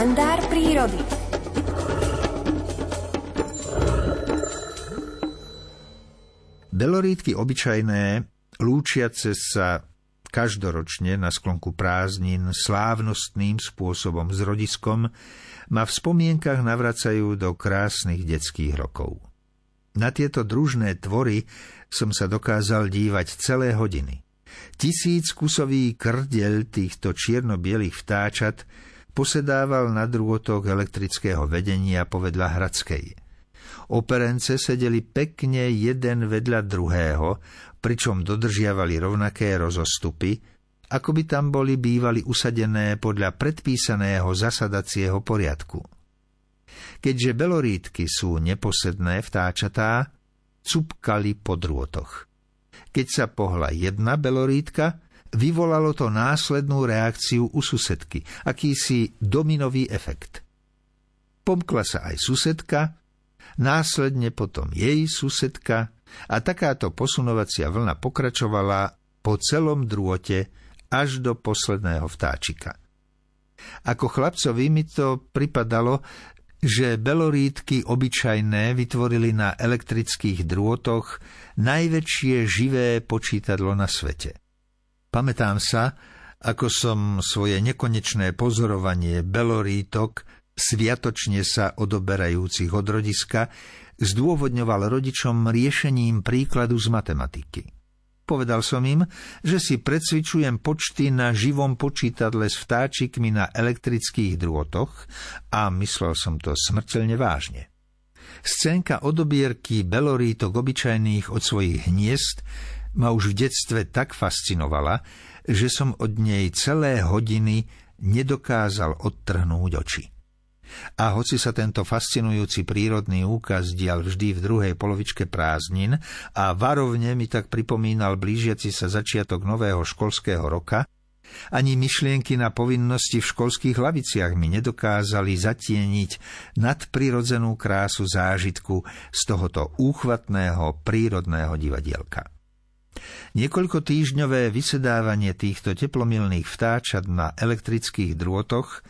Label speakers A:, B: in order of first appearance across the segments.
A: kalendár prírody.
B: Belorítky obyčajné, lúčiace sa každoročne na sklonku prázdnin slávnostným spôsobom s rodiskom, ma v spomienkach navracajú do krásnych detských rokov. Na tieto družné tvory som sa dokázal dívať celé hodiny. Tisíc kusový krdeľ týchto čierno-bielých vtáčat posedával na drôtoch elektrického vedenia povedľa Hradskej. Operence sedeli pekne jeden vedľa druhého, pričom dodržiavali rovnaké rozostupy, ako by tam boli bývali usadené podľa predpísaného zasadacieho poriadku. Keďže belorítky sú neposedné vtáčatá, cupkali po drôtoch. Keď sa pohla jedna belorítka, vyvolalo to následnú reakciu u susedky, akýsi dominový efekt. Pomkla sa aj susedka, následne potom jej susedka a takáto posunovacia vlna pokračovala po celom drôte až do posledného vtáčika. Ako chlapcovi mi to pripadalo, že belorítky obyčajné vytvorili na elektrických drôtoch najväčšie živé počítadlo na svete. Pamätám sa, ako som svoje nekonečné pozorovanie belorítok, sviatočne sa odoberajúcich od rodiska, zdôvodňoval rodičom riešením príkladu z matematiky. Povedal som im, že si predsvičujem počty na živom počítadle s vtáčikmi na elektrických drôtoch a myslel som to smrteľne vážne. Scénka odobierky belorítok obyčajných od svojich hniezd ma už v detstve tak fascinovala, že som od nej celé hodiny nedokázal odtrhnúť oči. A hoci sa tento fascinujúci prírodný úkaz dial vždy v druhej polovičke prázdnin a varovne mi tak pripomínal blížiaci sa začiatok nového školského roka, ani myšlienky na povinnosti v školských laviciach mi nedokázali zatieniť nadprirodzenú krásu zážitku z tohoto úchvatného prírodného divadielka. Niekoľko týždňové vysedávanie týchto teplomilných vtáčat na elektrických drôtoch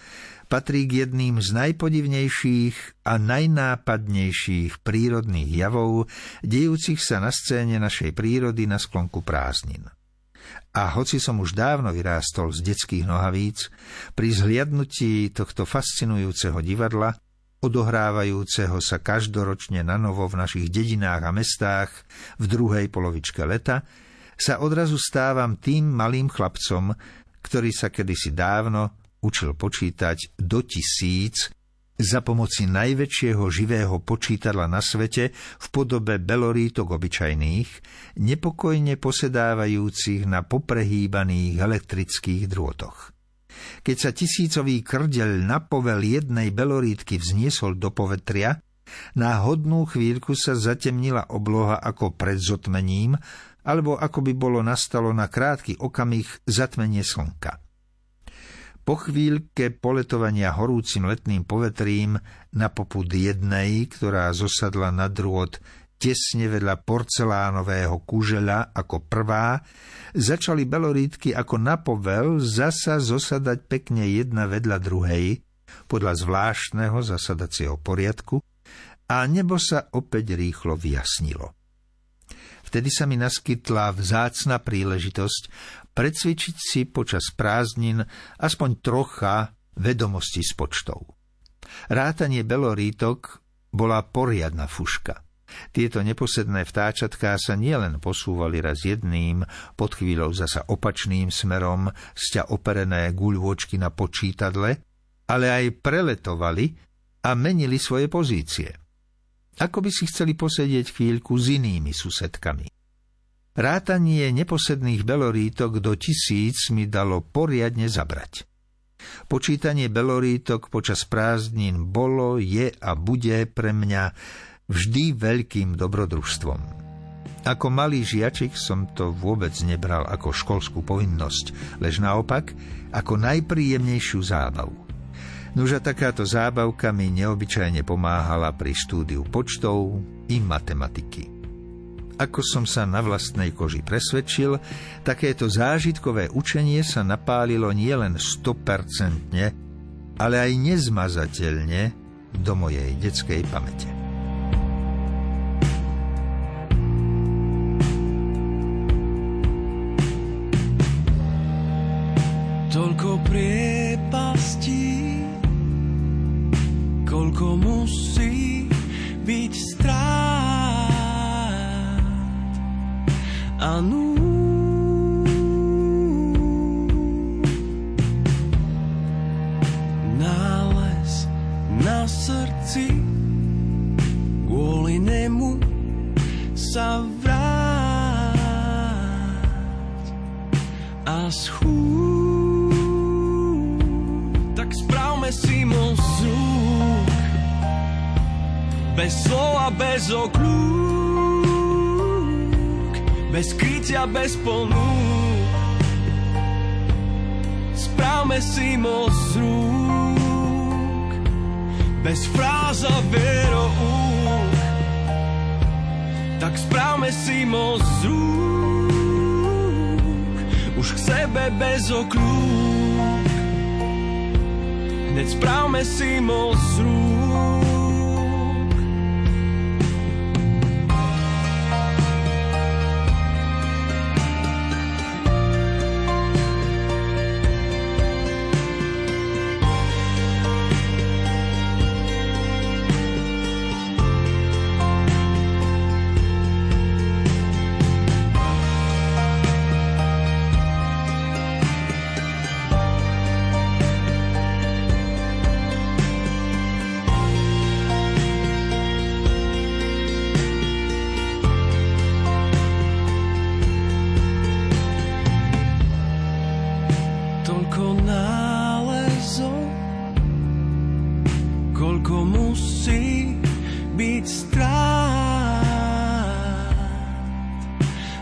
B: patrí k jedným z najpodivnejších a najnápadnejších prírodných javov, dejúcich sa na scéne našej prírody na sklonku prázdnin. A hoci som už dávno vyrástol z detských nohavíc, pri zhliadnutí tohto fascinujúceho divadla, odohrávajúceho sa každoročne na novo v našich dedinách a mestách v druhej polovičke leta, sa odrazu stávam tým malým chlapcom, ktorý sa kedysi dávno učil počítať do tisíc za pomoci najväčšieho živého počítadla na svete v podobe belorítok obyčajných, nepokojne posedávajúcich na poprehýbaných elektrických drôtoch. Keď sa tisícový krdeľ na povel jednej belorítky vzniesol do povetria, na hodnú chvíľku sa zatemnila obloha ako pred zotmením, alebo ako by bolo nastalo na krátky okamih zatmenie slnka. Po chvíľke poletovania horúcim letným povetrím na popud jednej, ktorá zosadla na drôt tesne vedľa porcelánového kužeľa ako prvá, začali belorítky ako na povel zasa zosadať pekne jedna vedľa druhej, podľa zvláštneho zasadacieho poriadku, a nebo sa opäť rýchlo vyjasnilo. Vtedy sa mi naskytla vzácna príležitosť predsvičiť si počas prázdnin aspoň trocha vedomosti s počtou. Rátanie belorítok bola poriadna fuška. Tieto neposedné vtáčatká sa nielen posúvali raz jedným, pod chvíľou zasa opačným smerom, sťa operené guľôčky na počítadle, ale aj preletovali a menili svoje pozície ako by si chceli posedieť chvíľku s inými susedkami. Rátanie neposedných belorítok do tisíc mi dalo poriadne zabrať. Počítanie belorítok počas prázdnin bolo, je a bude pre mňa vždy veľkým dobrodružstvom. Ako malý žiačik som to vôbec nebral ako školskú povinnosť, lež naopak ako najpríjemnejšiu zábavu. Nože takáto zábavka mi neobyčajne pomáhala pri štúdiu počtov i matematiky. Ako som sa na vlastnej koži presvedčil, takéto zážitkové učenie sa napálilo nielen 100%, ale aj nezmazateľne do mojej detskej pamäte.
A: Toľko priepastí, koľko musí byť strát a nú. Bez slova, bez okľúk Bez krytia, bez ponúk. Správme si mo z rúk Bez fráz a veroúk Tak správme si mo z rúk Už k sebe bez okľúk hneď správme si moc rúk.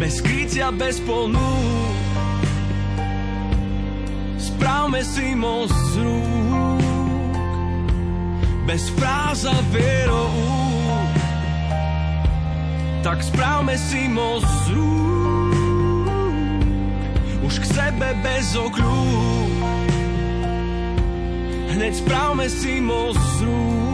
A: bez krytia, bez ponúk. Správme si moc rúk, bez fráz a vieroúk. Tak správme si moc rúk, už k sebe bez okľúk. Hneď správme si most rúk.